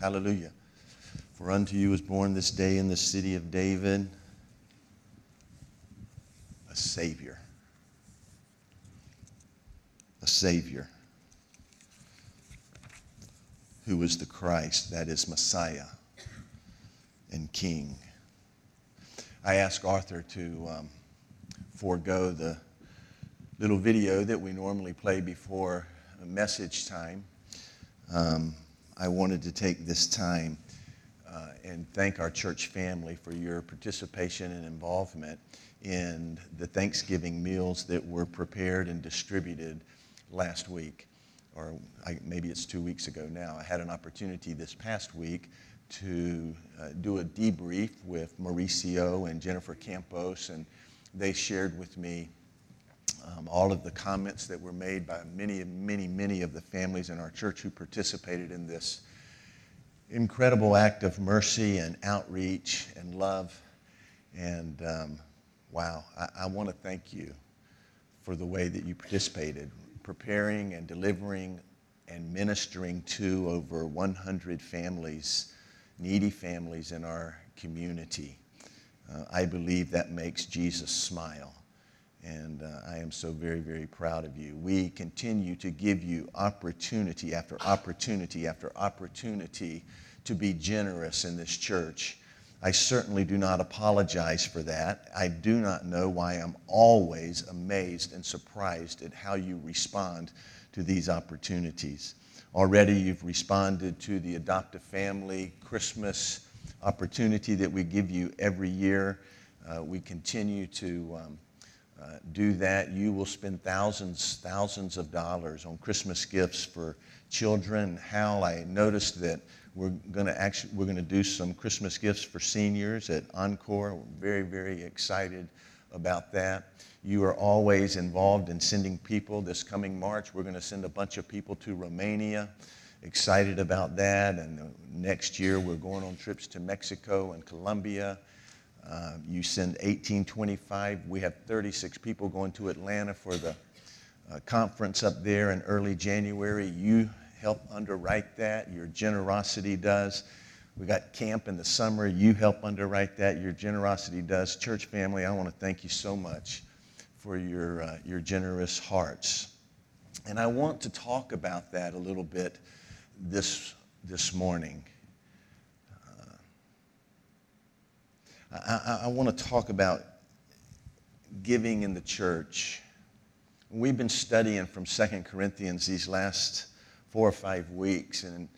Hallelujah. Hallelujah. For unto you is born this day in the city of David a Savior. A Savior who is the Christ, that is Messiah and King. I asked Arthur to um, forego the little video that we normally play before message time. Um, I wanted to take this time uh, and thank our church family for your participation and involvement in the Thanksgiving meals that were prepared and distributed last week or I, maybe it's two weeks ago now, I had an opportunity this past week to uh, do a debrief with Mauricio and Jennifer Campos, and they shared with me um, all of the comments that were made by many, many, many of the families in our church who participated in this incredible act of mercy and outreach and love. And um, wow, I, I want to thank you for the way that you participated preparing and delivering and ministering to over 100 families, needy families in our community. Uh, I believe that makes Jesus smile. And uh, I am so very, very proud of you. We continue to give you opportunity after opportunity after opportunity to be generous in this church. I certainly do not apologize for that. I do not know why I'm always amazed and surprised at how you respond to these opportunities. Already, you've responded to the Adopt a Family Christmas opportunity that we give you every year. Uh, we continue to um, uh, do that. You will spend thousands, thousands of dollars on Christmas gifts for children. Hal, I noticed that we're going to actually we're going to do some Christmas gifts for seniors at Encore. We're very very excited about that. You are always involved in sending people. This coming March, we're going to send a bunch of people to Romania. Excited about that. And next year, we're going on trips to Mexico and Colombia. Uh, you send 1825. We have 36 people going to Atlanta for the uh, conference up there in early January. You help underwrite that. Your generosity does. We got camp in the summer. You help underwrite that. Your generosity does. Church family, I want to thank you so much for your, uh, your generous hearts. And I want to talk about that a little bit this, this morning. I, I want to talk about giving in the church. We've been studying from Second Corinthians these last four or five weeks. And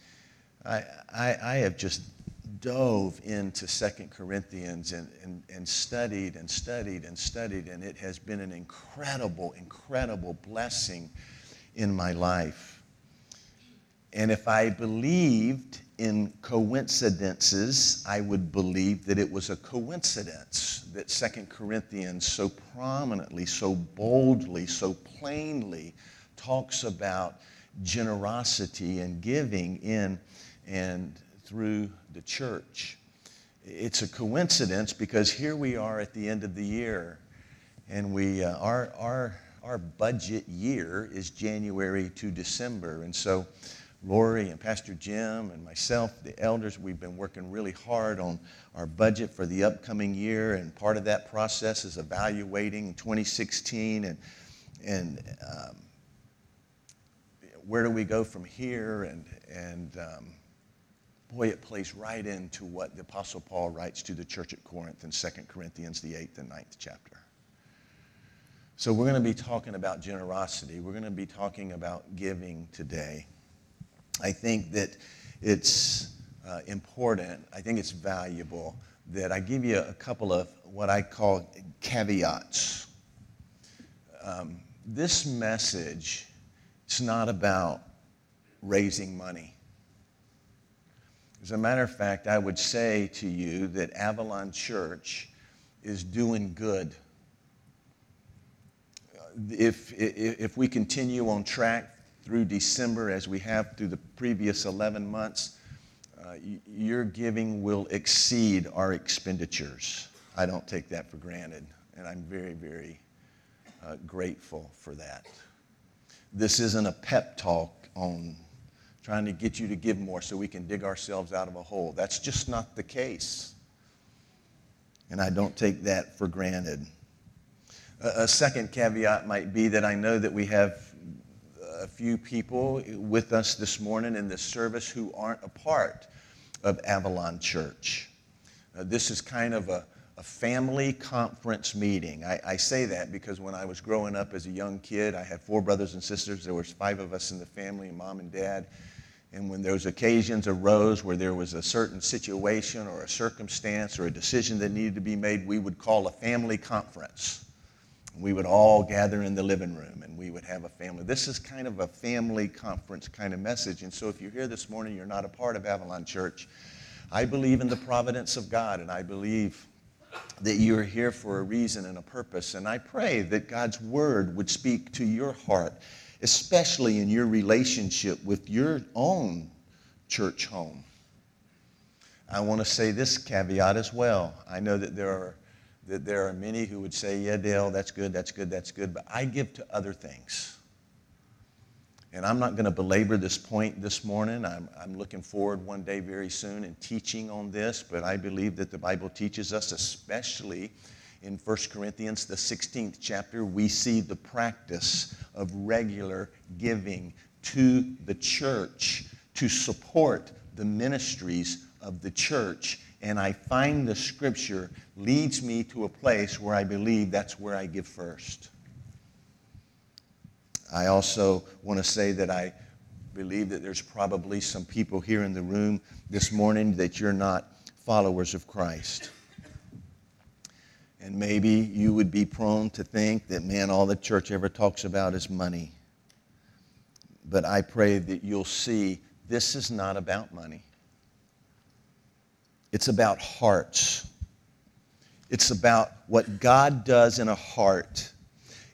I, I, I have just dove into Second Corinthians and, and, and studied and studied and studied, and it has been an incredible, incredible blessing in my life. And if I believed in coincidences, I would believe that it was a coincidence that Second Corinthians so prominently, so boldly, so plainly talks about generosity and giving in and through the church. It's a coincidence because here we are at the end of the year, and we, uh, our, our, our budget year is January to December. And so, Lori and Pastor Jim and myself, the elders, we've been working really hard on our budget for the upcoming year. And part of that process is evaluating 2016 and, and um, where do we go from here? And, and um, boy, it plays right into what the Apostle Paul writes to the church at Corinth in 2 Corinthians, the 8th and 9th chapter. So we're going to be talking about generosity. We're going to be talking about giving today. I think that it's uh, important, I think it's valuable that I give you a couple of what I call caveats. Um, this message it's not about raising money. As a matter of fact, I would say to you that Avalon Church is doing good. If, if we continue on track through December as we have through the previous 11 months, uh, your giving will exceed our expenditures. I don't take that for granted, and I'm very, very uh, grateful for that this isn't a pep talk on trying to get you to give more so we can dig ourselves out of a hole. That's just not the case. And I don't take that for granted. A, a second caveat might be that I know that we have a few people with us this morning in this service who aren't a part of Avalon Church. Uh, this is kind of a, a family conference meeting. I, I, say that because when I was growing up as a young kid, I had four brothers and sisters. There was five of us in the family, mom and dad. And when those occasions arose where there was a certain situation or a circumstance or a decision that needed to be made, we would call a family conference. We would all gather in the living room and we would have a family. This is kind of a family conference kind of message. And so if you're here this morning, you're not a part of Avalon Church, I believe in the providence of God and I believe that you're here for a reason and a purpose. And I pray that God's word would speak to your heart, especially in your relationship with your own church home. I want to say this caveat as well. I know that there are that there are many who would say, Yeah, Dale, that's good, that's good, that's good, but I give to other things. And I'm not going to belabor this point this morning. I'm, I'm looking forward one day very soon in teaching on this, but I believe that the Bible teaches us, especially in 1 Corinthians, the 16th chapter, we see the practice of regular giving to the church to support the ministries of the church and I find the scripture leads me to a place where I believe that's where I give first. I also want to say that I believe that there's probably some people here in the room this morning that you're not followers of Christ. And maybe you would be prone to think that, man, all the church ever talks about is money. But I pray that you'll see this is not about money. It's about hearts. It's about what God does in a heart.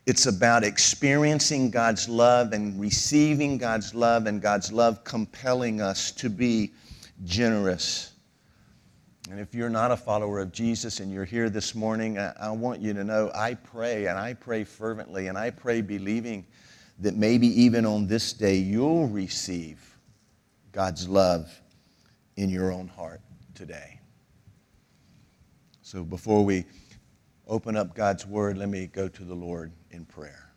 It's about experiencing God's love and receiving God's love, and God's love compelling us to be generous. And if you're not a follower of Jesus and you're here this morning, I, want you to know I pray, and I pray fervently, and I pray believing that maybe even on this day you'll receive God's love in your own heart today. So before we open up God's word, let me go to the Lord in prayer.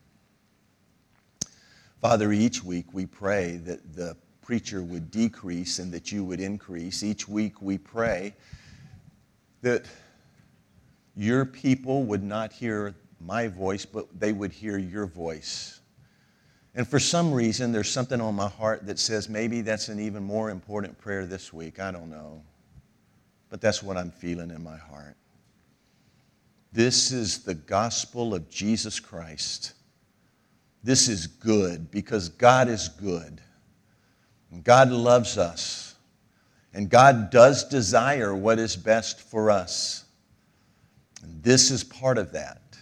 Father, each week we pray that the preacher would decrease and that you would increase. Each week we pray that your people would not hear my voice, but they would hear your voice. And for some reason, there's something on my heart that says maybe that's an even more important prayer this week. I don't know. But that's what I'm feeling in my heart. This is the gospel of Jesus Christ. This is good because God is good. God loves us. And God does desire what is best for us. And this is part of that.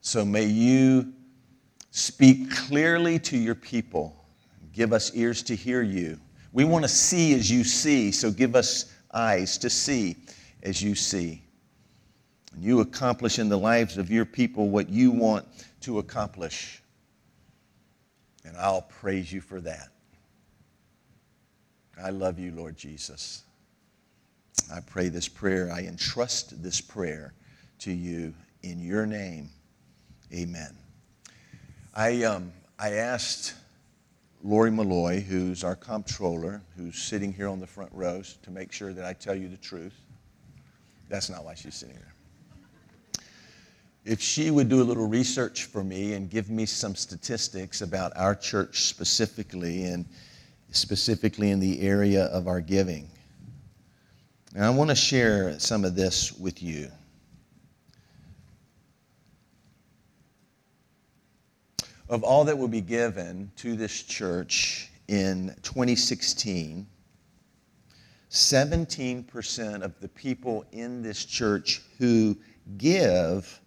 So may you speak clearly to your people. Give us ears to hear you. We want to see as you see, so give us eyes to see as you see. And you accomplish in the lives of your people what you want to accomplish. And I'll praise you for that. I love you, Lord Jesus. I pray this prayer, I entrust this prayer to you in your name. Amen. I, um, I asked Lori Malloy, who's our comptroller, who's sitting here on the front rows, to make sure that I tell you the truth. That's not why she's sitting there. If she would do a little research for me and give me some statistics about our church specifically, and specifically in the area of our giving. And I want to share some of this with you. Of all that will be given to this church in 2016, 17% of the people in this church who give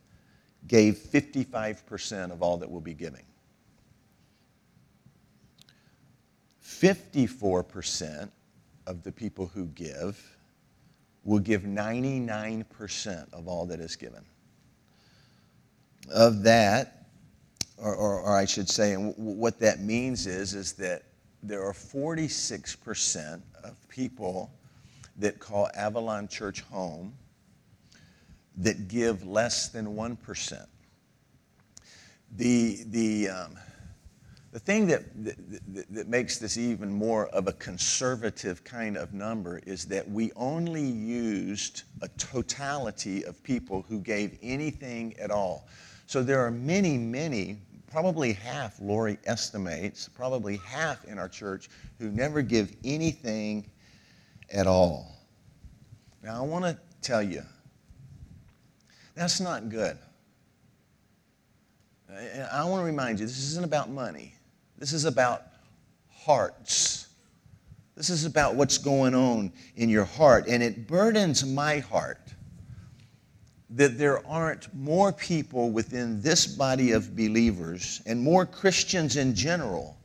gave 55% of all that will be giving. 54% of the people who give will give 99% of all that is given. Of that, or, or, or I should say, and what that means is, is that there are 46% of people that call Avalon Church home that give less than 1%. The, the, um, the thing that, that, that makes this even more of a conservative kind of number is that we only used a totality of people who gave anything at all. So there are many, many, probably half, Lori estimates, probably half in our church who never give anything at all. Now, I want to tell you, that's not good. I want to remind you, this isn't about money. This is about hearts. This is about what's going on in your heart. And it burdens my heart that there aren't more people within this body of believers and more Christians in general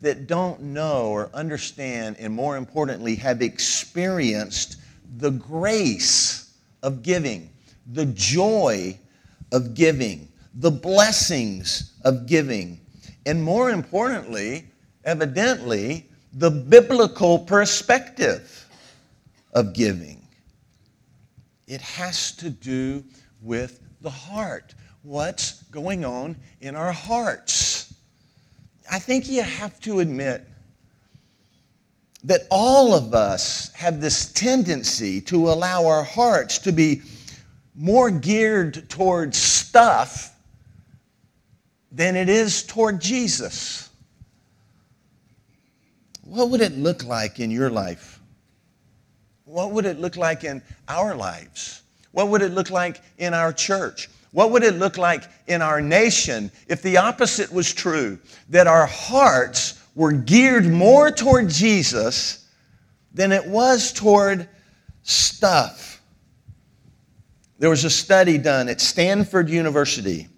that don't know or understand, and more importantly, have experienced the grace of giving, the joy of giving, the blessings of giving, and more importantly, evidently, the biblical perspective of giving. It has to do with the heart. What's going on in our hearts? I think you have to admit that all of us have this tendency to allow our hearts to be more geared towards stuff than it is toward Jesus. What would it look like in your life? What would it look like in our lives? What would it look like in our church? What would it look like in our nation if the opposite was true? That our hearts were geared more toward Jesus than it was toward stuff. There was a study done at Stanford University.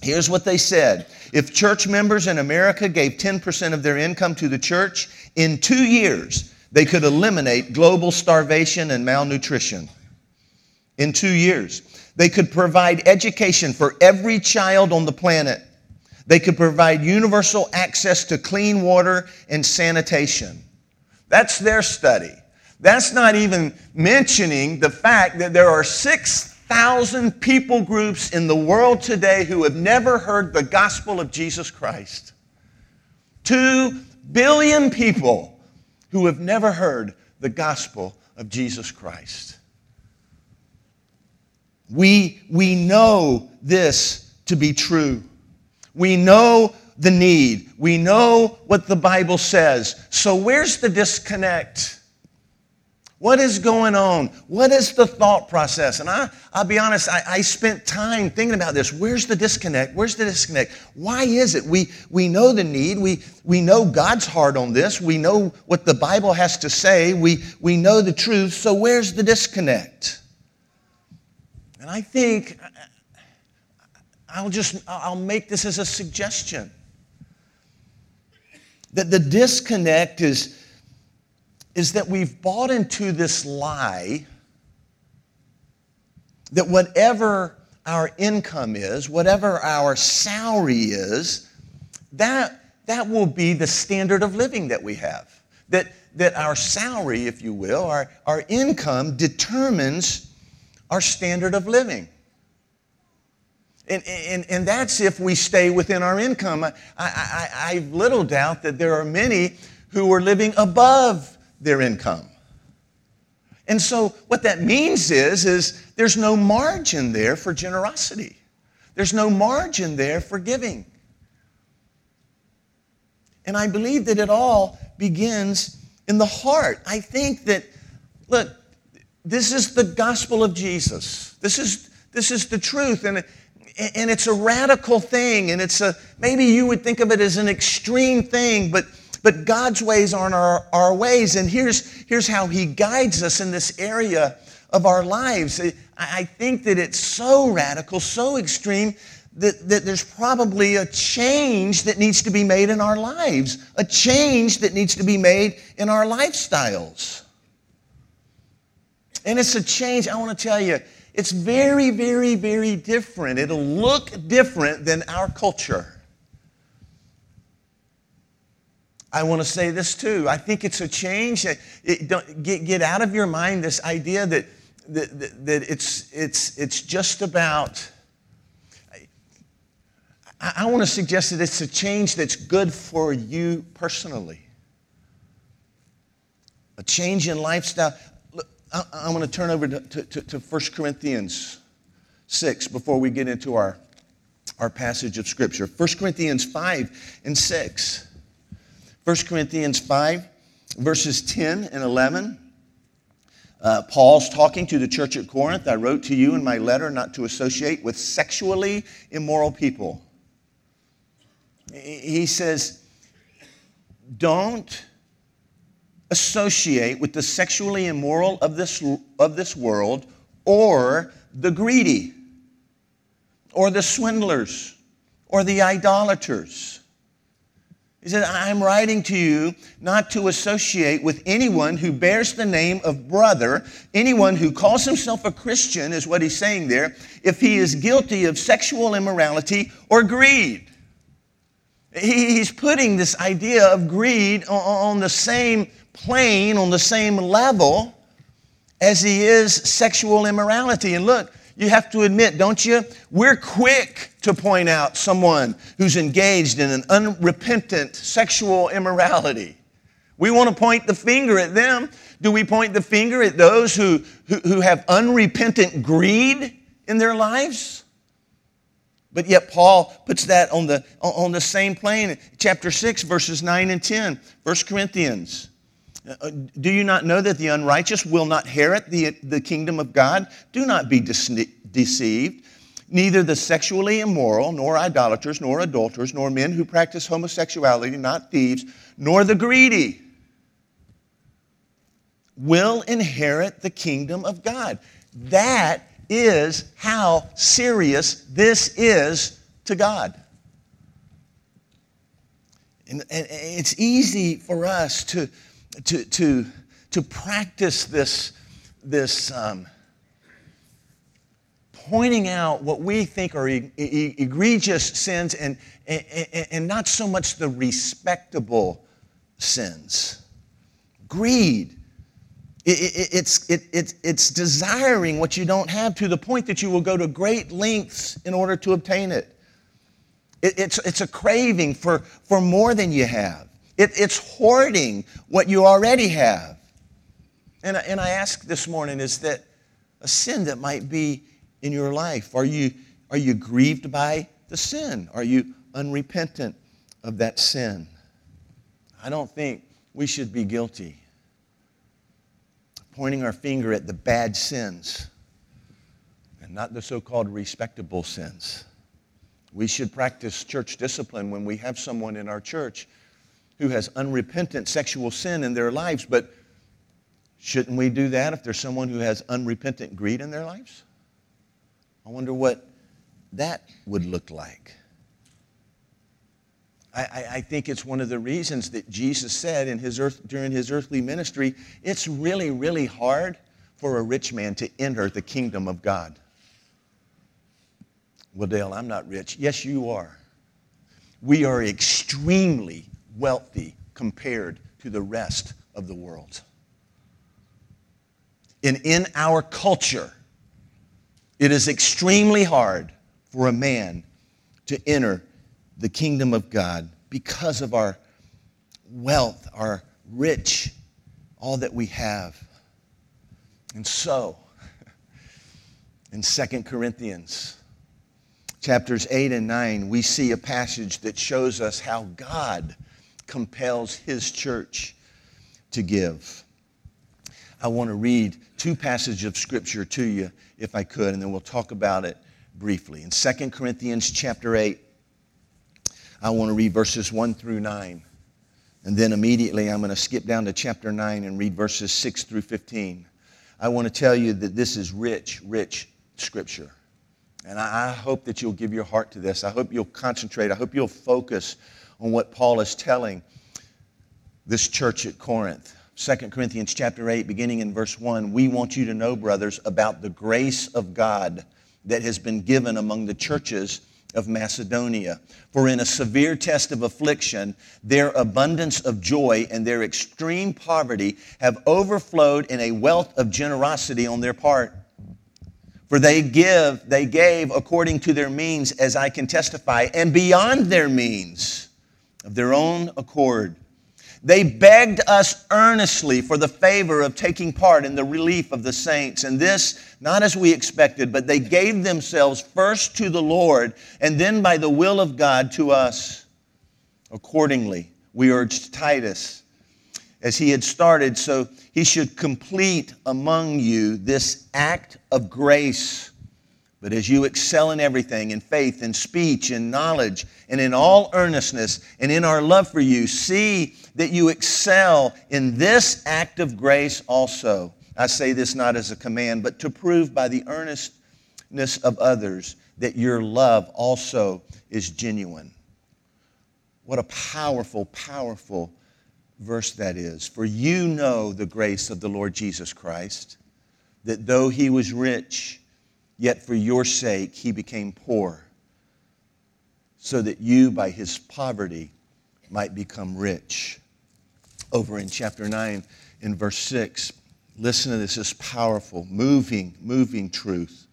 Here's what they said If church members in America gave 10% of their income to the church, in two years, they could eliminate global starvation and malnutrition. In two years, they could provide education for every child on the planet. They could provide universal access to clean water and sanitation. That's their study. That's not even mentioning the fact that there are 6,000 people groups in the world today who have never heard the gospel of Jesus Christ. Two billion people who have never heard the gospel of Jesus Christ. We, we know this to be true. We know the need. We know what the Bible says. So, where's the disconnect? What is going on? What is the thought process? And I, I'll be honest, I, I spent time thinking about this. Where's the disconnect? Where's the disconnect? Why is it? We, we know the need. We, we know God's heart on this. We know what the Bible has to say. We, we know the truth. So, where's the disconnect? And I think I'll just I'll make this as a suggestion. That the disconnect is, is that we've bought into this lie that whatever our income is, whatever our salary is, that, that will be the standard of living that we have. That, that our salary, if you will, our, our income determines our standard of living. And, and, and that's if we stay within our income. I, I, I have little doubt that there are many who are living above their income. And so what that means is, is there's no margin there for generosity. There's no margin there for giving. And I believe that it all begins in the heart. I think that, look, this is the gospel of Jesus. This is, this is the truth. And and it's a radical thing, and it's a maybe you would think of it as an extreme thing, but but God's ways aren't our, our ways. And here's, here's how He guides us in this area of our lives. I think that it's so radical, so extreme, that, that there's probably a change that needs to be made in our lives, a change that needs to be made in our lifestyles. And it's a change, I want to tell you, it's very, very, very different. It'll look different than our culture. I want to say this too. I think it's a change. It, get, get out of your mind this idea that, that, that, it's, it's, it's just about. I, I want to suggest that it's a change that's good for you personally. A change in lifestyle. Look, I, I'm going to turn over to, to, to 1 Corinthians 6 before we get into our, our passage of Scripture. 1 Corinthians 5 and 6. 1 Corinthians 5, verses 10 and 11. Uh, Paul's talking to the church at Corinth. I wrote to you in my letter not to associate with sexually immoral people. He says, don't associate with the sexually immoral of this, of this world or the greedy or the swindlers or the idolaters he said, I'm writing to you not to associate with anyone who bears the name of brother. Anyone who calls himself a Christian is what he's saying there, if he is guilty of sexual immorality or greed. He's putting this idea of greed on the same plane, on the same level as he is sexual immorality. And look, you have to admit, don't you? We're quick to point out someone who's engaged in an unrepentant sexual immorality. We want to point the finger at them. Do we point the finger at those who, who, who have unrepentant greed in their lives? But yet, Paul puts that on the, on the same plane. Chapter 6, verses 9 and 10, 1 Corinthians. Uh, do you not know that the unrighteous will not inherit the, the kingdom of God? Do not be deceived. Neither the sexually immoral, nor idolaters, nor adulterers, nor men who practice homosexuality, not thieves, nor the greedy will inherit the kingdom of God. That is how serious this is to God. And, and it's easy for us to to, to, to practice this, this um, pointing out what we think are e- e- egregious sins and, and, and not so much the respectable sins. Greed. It, it's, it, it, it's desiring what you don't have to the point that you will go to great lengths in order to obtain it. it it's, it's a craving for, for more than you have. It, it's hoarding what you already have. And, and I ask this morning is that a sin that might be in your life? Are you, are you grieved by the sin? Are you unrepentant of that sin? I don't think we should be guilty. Pointing our finger at the bad sins and not the so called respectable sins. We should practice church discipline when we have someone in our church who has unrepentant sexual sin in their lives, but shouldn't we do that if there's someone who has unrepentant greed in their lives? I wonder what that would look like. I, I, think it's one of the reasons that Jesus said in his earth, during his earthly ministry it's really, really hard for a rich man to enter the kingdom of God. Well, Dale, I'm not rich. Yes, you are. We are extremely wealthy compared to the rest of the world. And in our culture, it is extremely hard for a man to enter the kingdom of God because of our wealth, our rich, all that we have. And so, in 2 Corinthians chapters 8 and 9, we see a passage that shows us how God compels his church to give. I want to read two passages of scripture to you if I could and then we'll talk about it briefly. In 2 Corinthians chapter 8 I want to read verses 1 through 9. And then immediately I'm going to skip down to chapter 9 and read verses 6 through 15. I want to tell you that this is rich, rich scripture. And I hope that you'll give your heart to this. I hope you'll concentrate. I hope you'll focus on what Paul is telling this church at Corinth. 2 Corinthians chapter 8, beginning in verse 1, we want you to know, brothers, about the grace of God that has been given among the churches of Macedonia. For in a severe test of affliction, their abundance of joy and their extreme poverty have overflowed in a wealth of generosity on their part. For they give, they gave according to their means, as I can testify, and beyond their means of their own accord. They begged us earnestly for the favor of taking part in the relief of the saints. And this, not as we expected, but they gave themselves first to the Lord and then by the will of God to us. Accordingly, we urged Titus, as he had started, so he should complete among you this act of grace. But as you excel in everything, in faith, in speech, in knowledge, and in all earnestness, and in our love for you, see that you excel in this act of grace also. I say this not as a command, but to prove by the earnestness of others that your love also is genuine. What a powerful, powerful verse that is. For you know the grace of the Lord Jesus Christ, that though he was rich, yet for your sake he became poor, so that you by his poverty might become rich over in chapter 9 in verse 6. Listen to this, this powerful, moving, moving truth.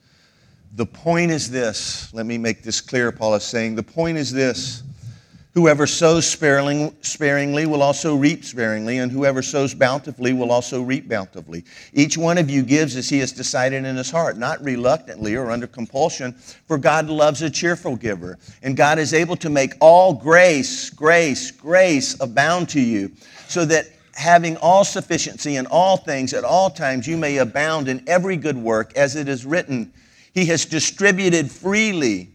The point is this. Let me make this clear, Paul is saying. The point is this Whoever sows sparingly will also reap sparingly, and whoever sows bountifully will also reap bountifully. Each one of you gives as he has decided in his heart, not reluctantly or under compulsion, for God loves a cheerful giver. And God is able to make all grace, grace, grace abound to you, so that having all sufficiency in all things at all times, you may abound in every good work, as it is written, He has distributed freely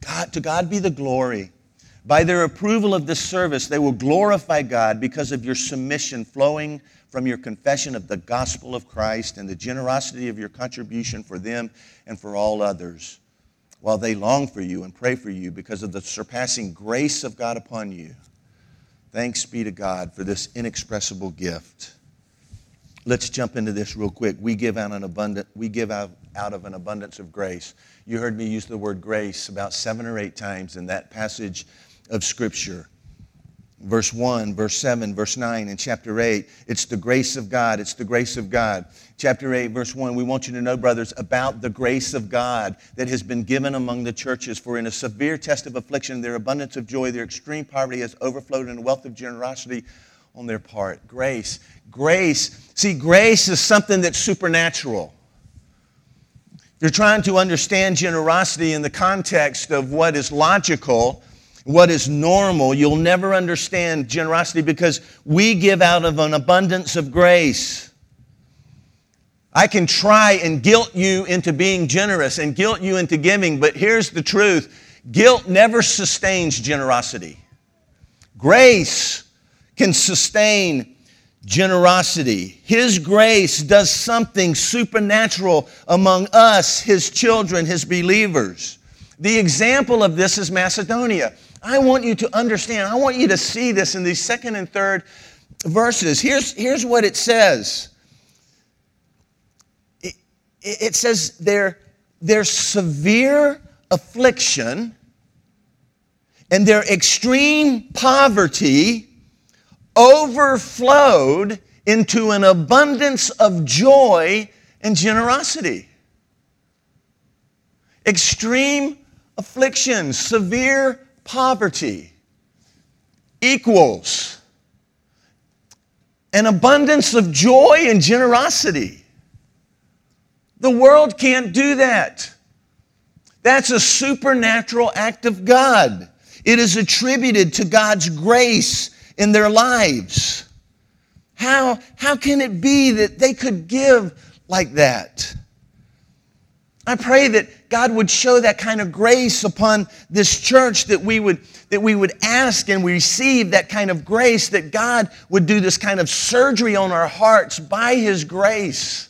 God, to God be the glory. By their approval of this service, they will glorify God because of your submission flowing from your confession of the gospel of Christ and the generosity of your contribution for them and for all others, while they long for you and pray for you because of the surpassing grace of God upon you. Thanks be to God for this inexpressible gift. Let's jump into this real quick. We give out an abundant, we give out, out of an abundance of grace. You heard me use the word grace about seven or eight times in that passage of Scripture. Verse 1, verse 7, verse 9, and chapter 8, it's the grace of God. It's the grace of God. Chapter 8, verse 1, we want you to know, brothers, about the grace of God that has been given among the churches. For in a severe test of affliction, their abundance of joy, their extreme poverty has overflowed in a wealth of generosity on their part. Grace. Grace. See, grace is something that's supernatural you're trying to understand generosity in the context of what is logical, what is normal, you'll never understand generosity because we give out of an abundance of grace. I can try and guilt you into being generous and guilt you into giving, but here's the truth guilt never sustains generosity. Grace can sustain generosity. His grace does something supernatural among us, His children, His believers. The example of this is Macedonia. I want you to understand, I want you to see this in these second and third verses. Here's, here's what it says it, it says their, their severe affliction and their extreme poverty overflowed into an abundance of joy and generosity. Extreme affliction, severe poverty equals an abundance of joy and generosity. The world can't do that. That's a supernatural act of God. It is attributed to God's grace in their lives. How, how can it be that they could give like that? I pray that God would show that kind of grace upon this church that we would that we would ask and receive that kind of grace that God would do this kind of surgery on our hearts by his grace.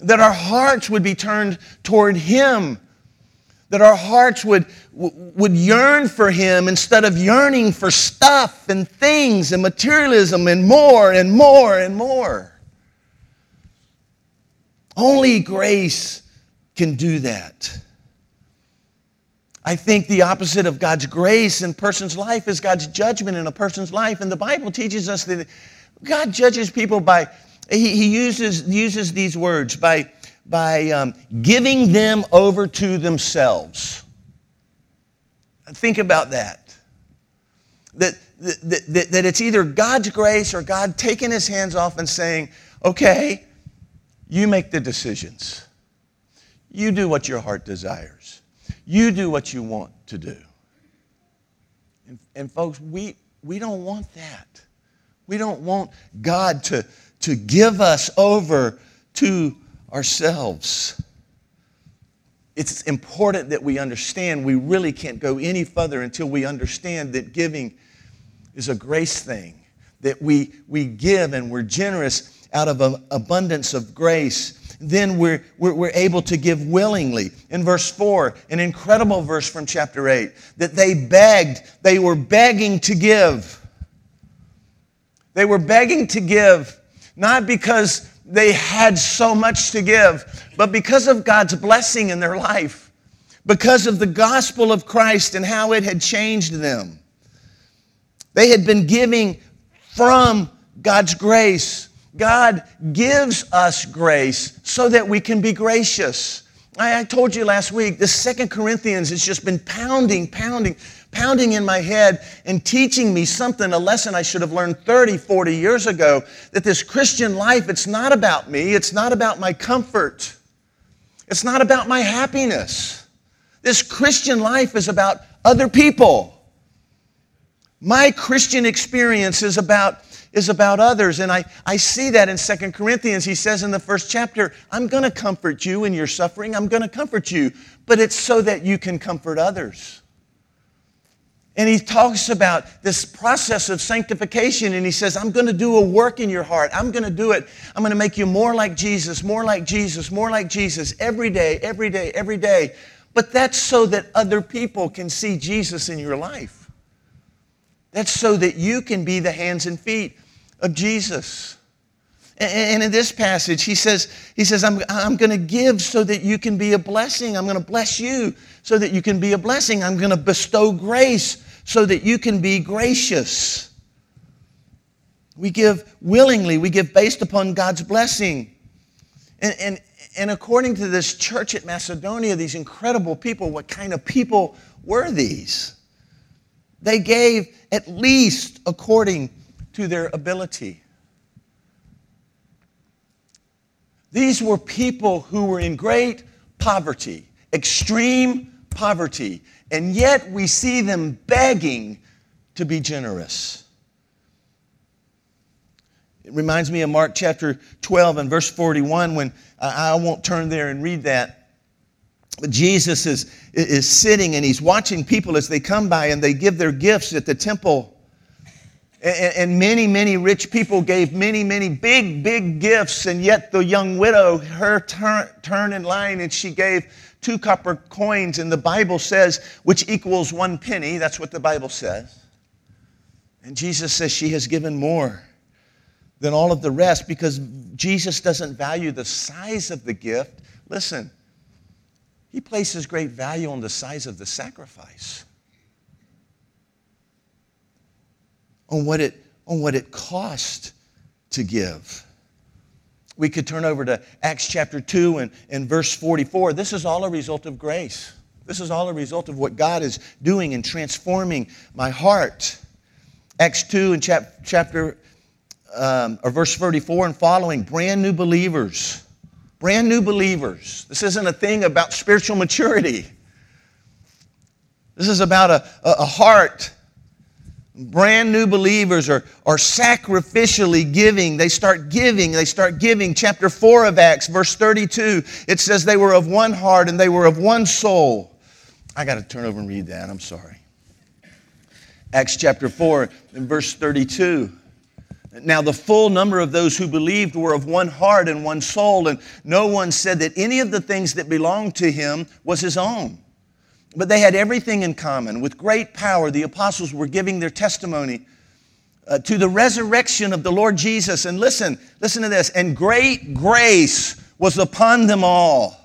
That our hearts would be turned toward him. That our hearts would, would yearn for him instead of yearning for stuff and things and materialism and more and more and more. Only grace can do that. I think the opposite of God's grace in a person's life is God's judgment in a person's life. And the Bible teaches us that God judges people by, he, he uses, uses these words, by, by um, giving them over to themselves. Think about that. That, that, that, that it's either God's grace or God taking his hands off and saying, okay, you make the decisions. You do what your heart desires. You do what you want to do. And, and folks, we, we don't want that. We don't want God to, to give us over to ourselves. It's important that we understand we really can't go any further until we understand that giving is a grace thing, that we, we give and we're generous out of an abundance of grace then we're, we're, we're, able to give willingly. In verse 4, an incredible verse from chapter 8, that they begged, they were begging to give. They were begging to give, not because they had so much to give, but because of God's blessing in their life, because of the gospel of Christ and how it had changed them. They had been giving from God's grace God gives us grace so that we can be gracious. I, told you last week, the Second Corinthians has just been pounding, pounding, pounding in my head and teaching me something, a lesson I should have learned 30, 40 years ago, that this Christian life, it's not about me, it's not about my comfort, it's not about my happiness. This Christian life is about other people. My Christian experience is about is about others. And I, I see that in Second Corinthians. He says in the first chapter, I'm going to comfort you in your suffering. I'm going to comfort you. But it's so that you can comfort others. And he talks about this process of sanctification, and he says, I'm going to do a work in your heart. I'm going to do it. I'm going to make you more like Jesus, more like Jesus, more like Jesus every day, every day, every day. But that's so that other people can see Jesus in your life. That's so that you can be the hands and feet of Jesus. And in this passage, he says, he says I'm, I'm going to give so that you can be a blessing. I'm going to bless you so that you can be a blessing. I'm going to bestow grace so that you can be gracious. We give willingly, we give based upon God's blessing. And, and, and according to this church at Macedonia, these incredible people, what kind of people were these? They gave at least according to their ability. These were people who were in great poverty, extreme poverty, and yet we see them begging to be generous. It reminds me of Mark chapter 12 and verse 41 when uh, I won't turn there and read that. But Jesus is, is sitting and he's watching people as they come by and they give their gifts at the temple and, many, many rich people gave many, many big, big gifts, and yet the young widow, her turn, turn in line, and she gave two copper coins, and the Bible says, which equals one penny. That's what the Bible says. And Jesus says she has given more than all of the rest because Jesus doesn't value the size of the gift. Listen, he places great value on the size of the sacrifice. On what it, on what it cost to give. We could turn over to Acts chapter 2 and, and verse 44. This is all a result of grace. This is all a result of what God is doing and transforming my heart. Acts 2 and chap, chapter um, or verse 34 and following, brand new believers. Brand new believers. This isn't a thing about spiritual maturity. This is about a, a heart Brand new believers are, are sacrificially giving. They start giving. They start giving. Chapter 4 of Acts, verse 32, it says they were of one heart and they were of one soul. I got to turn over and read that. I'm sorry. Acts chapter 4 and verse 32. Now, the full number of those who believed were of one heart and one soul, and no one said that any of the things that belonged to him was his own. But they had everything in common. With great power, the apostles were giving their testimony uh, to the resurrection of the Lord Jesus. And listen, listen to this. And great grace was upon them all.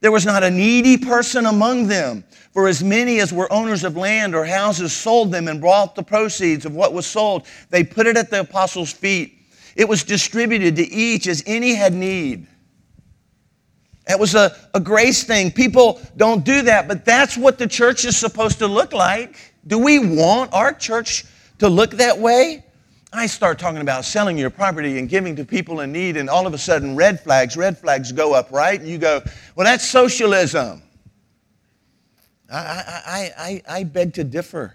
There was not a needy person among them. For as many as were owners of land or houses sold them and brought the proceeds of what was sold. They put it at the apostles' feet. It was distributed to each as any had need. That was a, a grace thing. People don't do that, but that's what the church is supposed to look like. Do we want our church to look that way? I start talking about selling your property and giving to people in need, and all of a sudden, red flags, red flags go up, right? And you go, well, that's socialism. I, I, I, I beg to differ.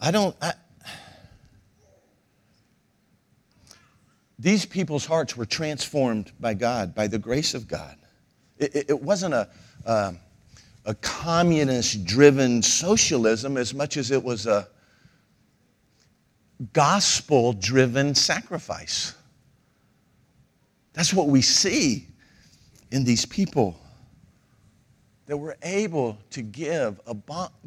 I don't. These people's hearts were transformed by God, by the grace of God. It, it, wasn't a, um, a, a communist driven socialism as much as it was a gospel driven sacrifice. That's what we see in these people that were able to give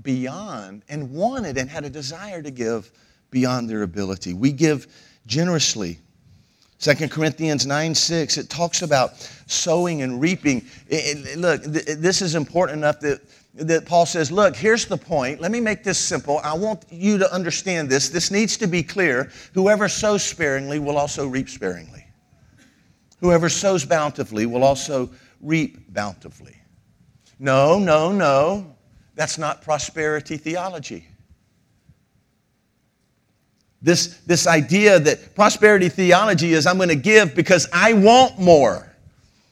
beyond and wanted and had a desire to give beyond their ability. We give generously. 2 Corinthians 9 6, it talks about sowing and reaping. It, it, look, th- this is important enough that, that Paul says, Look, here's the point. Let me make this simple. I want you to understand this. This needs to be clear. Whoever sows sparingly will also reap sparingly. Whoever sows bountifully will also reap bountifully. No, no, no. That's not prosperity theology. This, this idea that prosperity theology is I'm going to give because I want more.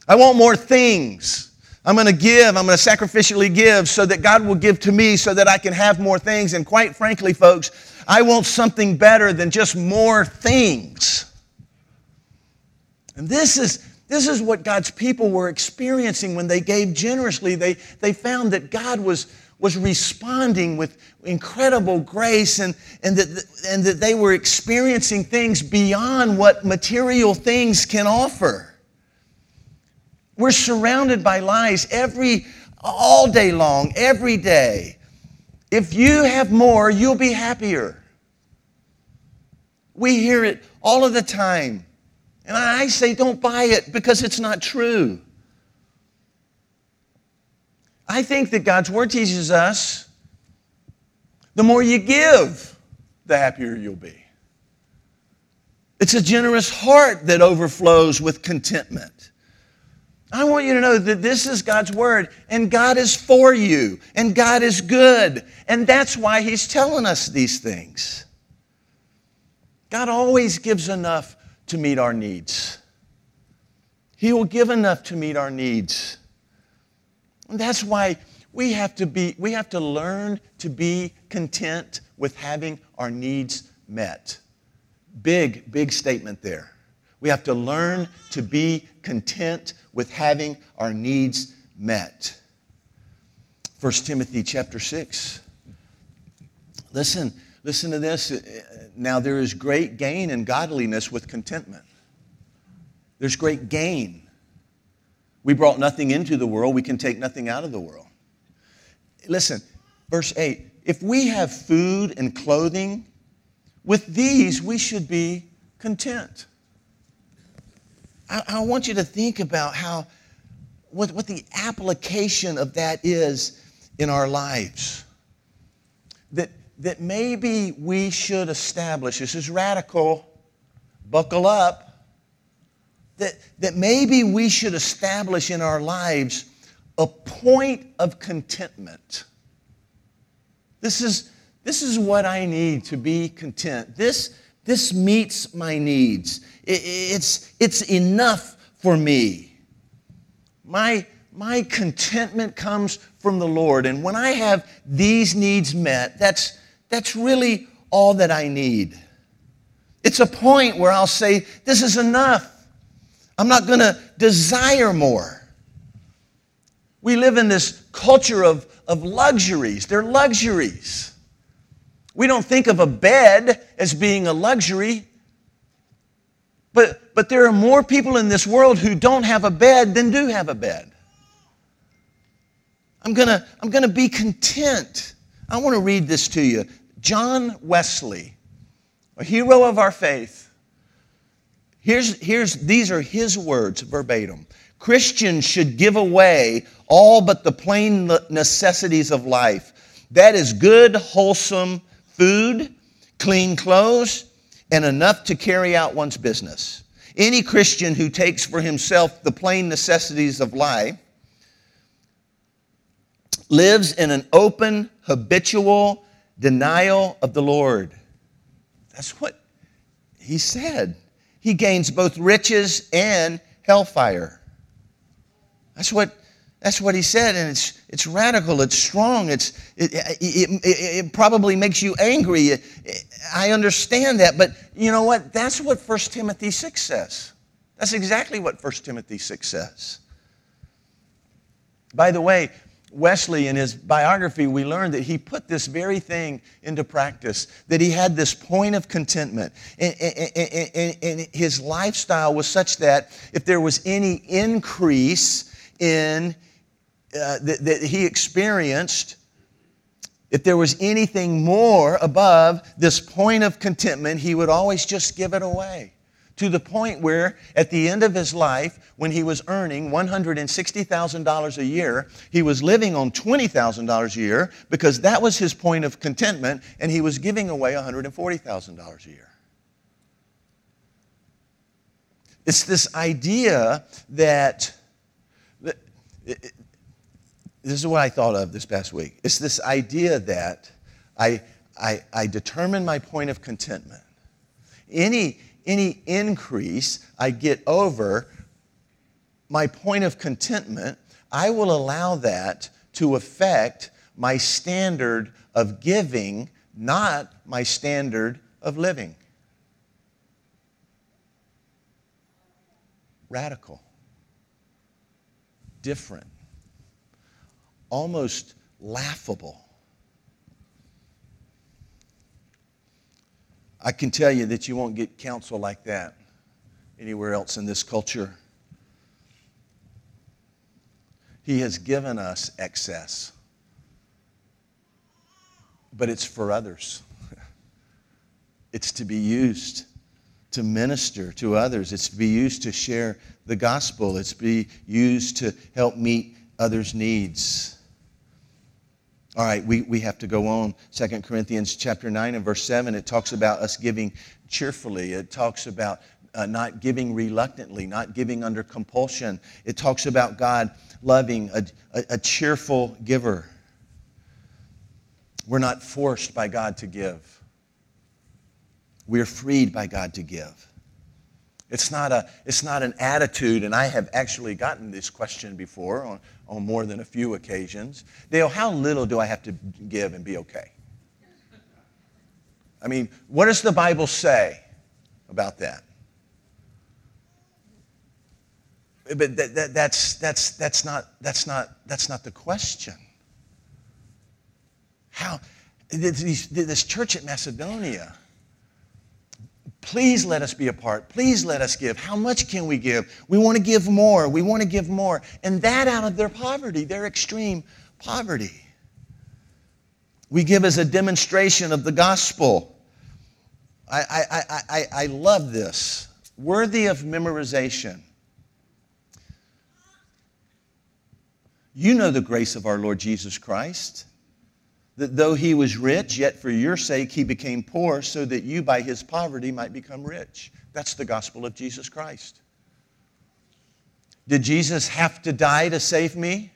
I want more things. I'm going to give, I'm going to sacrificially give so that God will give to me so that I can have more things. And quite frankly, folks, I want something better than just more things. And this is, this is what God's people were experiencing when they gave generously. They, they found that God was, was responding with incredible grace and, and, that, and that they were experiencing things beyond what material things can offer. We're surrounded by lies every, all day long, every day. If you have more, you'll be happier. We hear it all of the time. And I say, don't buy it because it's not true. I think that God's Word teaches us the more you give, the happier you'll be. It's a generous heart that overflows with contentment. I want you to know that this is God's Word, and God is for you, and God is good. And that's why He's telling us these things. God always gives enough to meet our needs. He will give enough to meet our needs. And that's why we have to be we have to learn to be content with having our needs met. Big big statement there. We have to learn to be content with having our needs met. 1 Timothy chapter 6. Listen, listen to this. Now, there is great gain in godliness with contentment. There's great gain. We brought nothing into the world, we can take nothing out of the world. Listen, verse 8 if we have food and clothing, with these we should be content. I, I want you to think about how, what, what the application of that is in our lives. That that maybe we should establish, this is radical, buckle up, that, that maybe we should establish in our lives a point of contentment. This is, this is what I need to be content. This, this meets my needs. It, it's, it's enough for me. My, my contentment comes from the Lord. And when I have these needs met, that's, that's really all that I need. It's a point where I'll say, This is enough. I'm not going to desire more. We live in this culture of, of luxuries. They're luxuries. We don't think of a bed as being a luxury, but, but there are more people in this world who don't have a bed than do have a bed. I'm gonna, I'm gonna be content. I want to read this to you. John Wesley, a hero of our faith. Here's, here's, these are his words verbatim. Christians should give away all but the plain necessities of life. That is good, wholesome food, clean clothes, and enough to carry out one's business. Any Christian who takes for himself the plain necessities of life lives in an open, habitual denial of the Lord. That's what he said. He gains both riches and hellfire. That's what, that's what he said, and it's, it's radical, it's strong, it's, it, it, it, it probably makes you angry. I understand that, but you know what? That's what 1 Timothy 6 says. That's exactly what 1 Timothy 6 says. By the way, Wesley, in his biography, we learn that he put this very thing into practice, that he had this point of contentment. And, and, and, and, his lifestyle was such that if there was any increase in uh, that, that he experienced, if there was anything more above this point of contentment, he would always just give it away to the point where at the end of his life, when he was earning $160,000 a year, he was living on $20,000 a year because that was his point of contentment, and he was giving away $140,000 a year. It's this idea that, that this is what I thought of this past week. It's this idea that I, I, I determine my point of contentment. Any, any increase I get over my point of contentment, I will allow that to affect my standard of giving, not my standard of living. Radical, different, almost laughable. I can tell you that you won't get counsel like that anywhere else in this culture. He has given us excess, but it's for others. It's to be used to minister to others, it's to be used to share the gospel, it's to be used to help meet others' needs. All right, we, we have to go on. 2 Corinthians chapter 9 and verse 7, it talks about us giving cheerfully. It talks about uh, not giving reluctantly, not giving under compulsion. It talks about God loving a, a, a cheerful giver. We're not forced by God to give. We're freed by God to give. It's not, a, it's not an attitude, and I have actually gotten this question before on, on more than a few occasions. Dale, how little do I have to give and be okay? I mean, what does the Bible say about that? But that, that, that's, that's, that's, not, that's, not, that's not the question. How, this, this church at Macedonia, Please let us be a part. Please let us give. How much can we give? We want to give more. We want to give more. And that out of their poverty, their extreme poverty. We give as a demonstration of the gospel. I, I, I, I, love this. Worthy of memorization. You know the grace of our Lord Jesus Christ that though he was rich, yet for your sake he became poor, so that you by his poverty might become rich. That's the gospel of Jesus Christ. Did Jesus have to die to save me?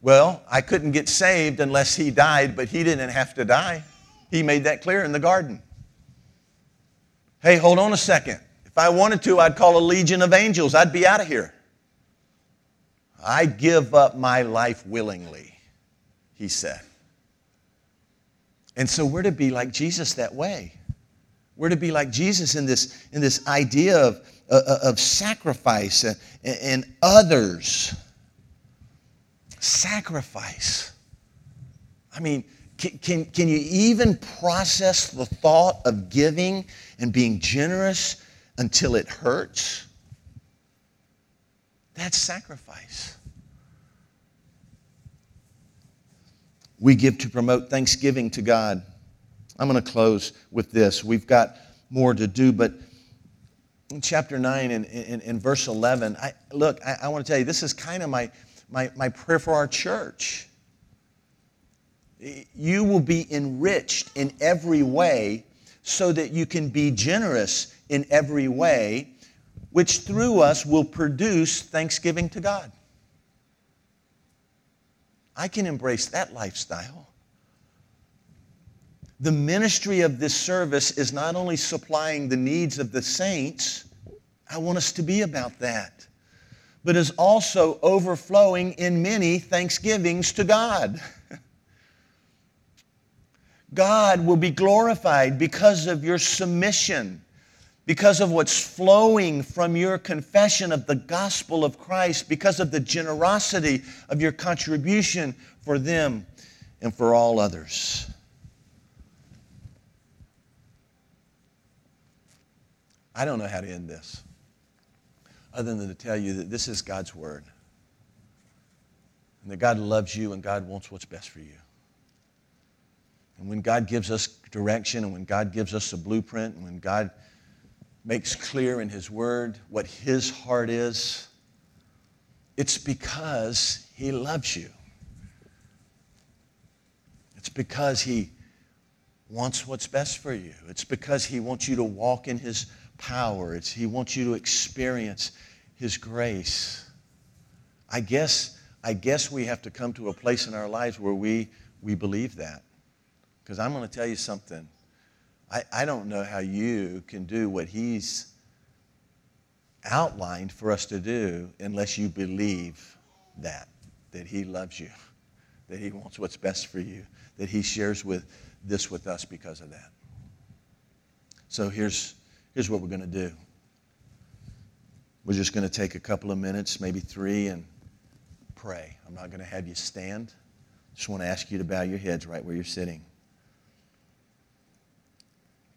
Well, I couldn't get saved unless he died, but he didn't have to die. He made that clear in the garden. Hey, hold on a second. If I wanted to, I'd call a legion of angels. I'd be out of here. I give up my life willingly he said. And so we're to be like Jesus that way. We're to be like Jesus in this, in this idea of, uh, of sacrifice and, and others. Sacrifice. I mean, can, can, can you even process the thought of giving and being generous until it hurts? That's sacrifice. We give to promote thanksgiving to God. I'm going to close with this. We've got more to do, but in chapter 9 and verse 11, I, look, I, I want to tell you, this is kind of my, my, my prayer for our church. You will be enriched in every way so that you can be generous in every way, which through us will produce thanksgiving to God. I can embrace that lifestyle. The ministry of this service is not only supplying the needs of the saints, I want us to be about that, but is also overflowing in many thanksgivings to God. God will be glorified because of your submission because of what's flowing from your confession of the gospel of Christ, because of the generosity of your contribution for them and for all others. I don't know how to end this other than to tell you that this is God's word. And that God loves you and God wants what's best for you. And when God gives us direction and when God gives us a blueprint and when God makes clear in His Word what His heart is, it's because He loves you. It's because He wants what's best for you. It's because He wants you to walk in His power. It's, he wants you to experience His grace. I guess, I guess we have to come to a place in our lives where we, we believe that. Because I'm going to tell you something. I, I don't know how you can do what he's outlined for us to do unless you believe that, that he loves you, that he wants what's best for you, that he shares with this with us because of that. So here's, here's what we're going to do. We're just going to take a couple of minutes, maybe three, and pray. I'm not going to have you stand. Just want to ask you to bow your heads right where you're sitting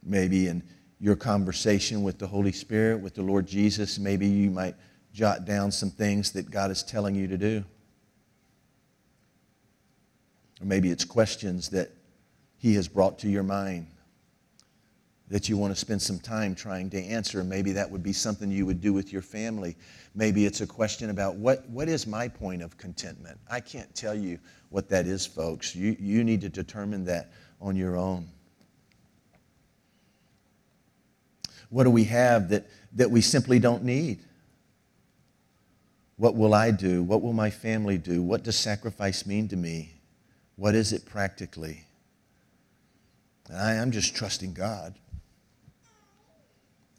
maybe in your conversation with the Holy Spirit, with the Lord Jesus, maybe you might jot down some things that God is telling you to do. Or maybe it's questions that He has brought to your mind that you want to spend some time trying to answer. Maybe that would be something you would do with your family. Maybe it's a question about what, what is my point of contentment? I can't tell you what that is, folks. You, you need to determine that on your own. What do we have that, that we simply don't need? What will I do? What will my family do? What does sacrifice mean to me? What is it practically? I, am just trusting God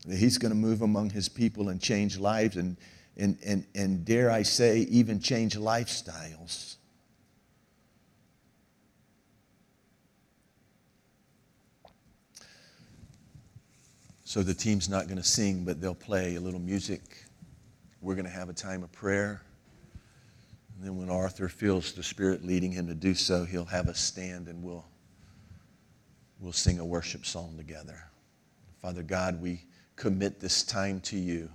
that He's going to move among His people and change lives and, and, and, and, dare I say, even change lifestyles. So the team's not going to sing, but they'll play a little music. We're going to have a time of prayer. And then when Arthur feels the Spirit leading him to do so, he'll have us stand and we'll, we'll sing a worship song together. Father God, we commit this time to you.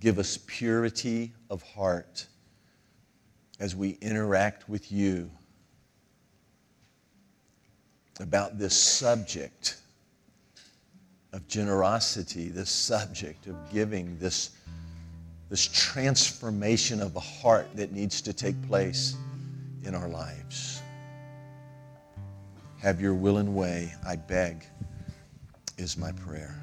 Give us purity of heart as we interact with you about this subject of generosity, this subject of giving, this, this transformation of the heart that needs to take place in our lives. Have your will and way, I beg, is my prayer.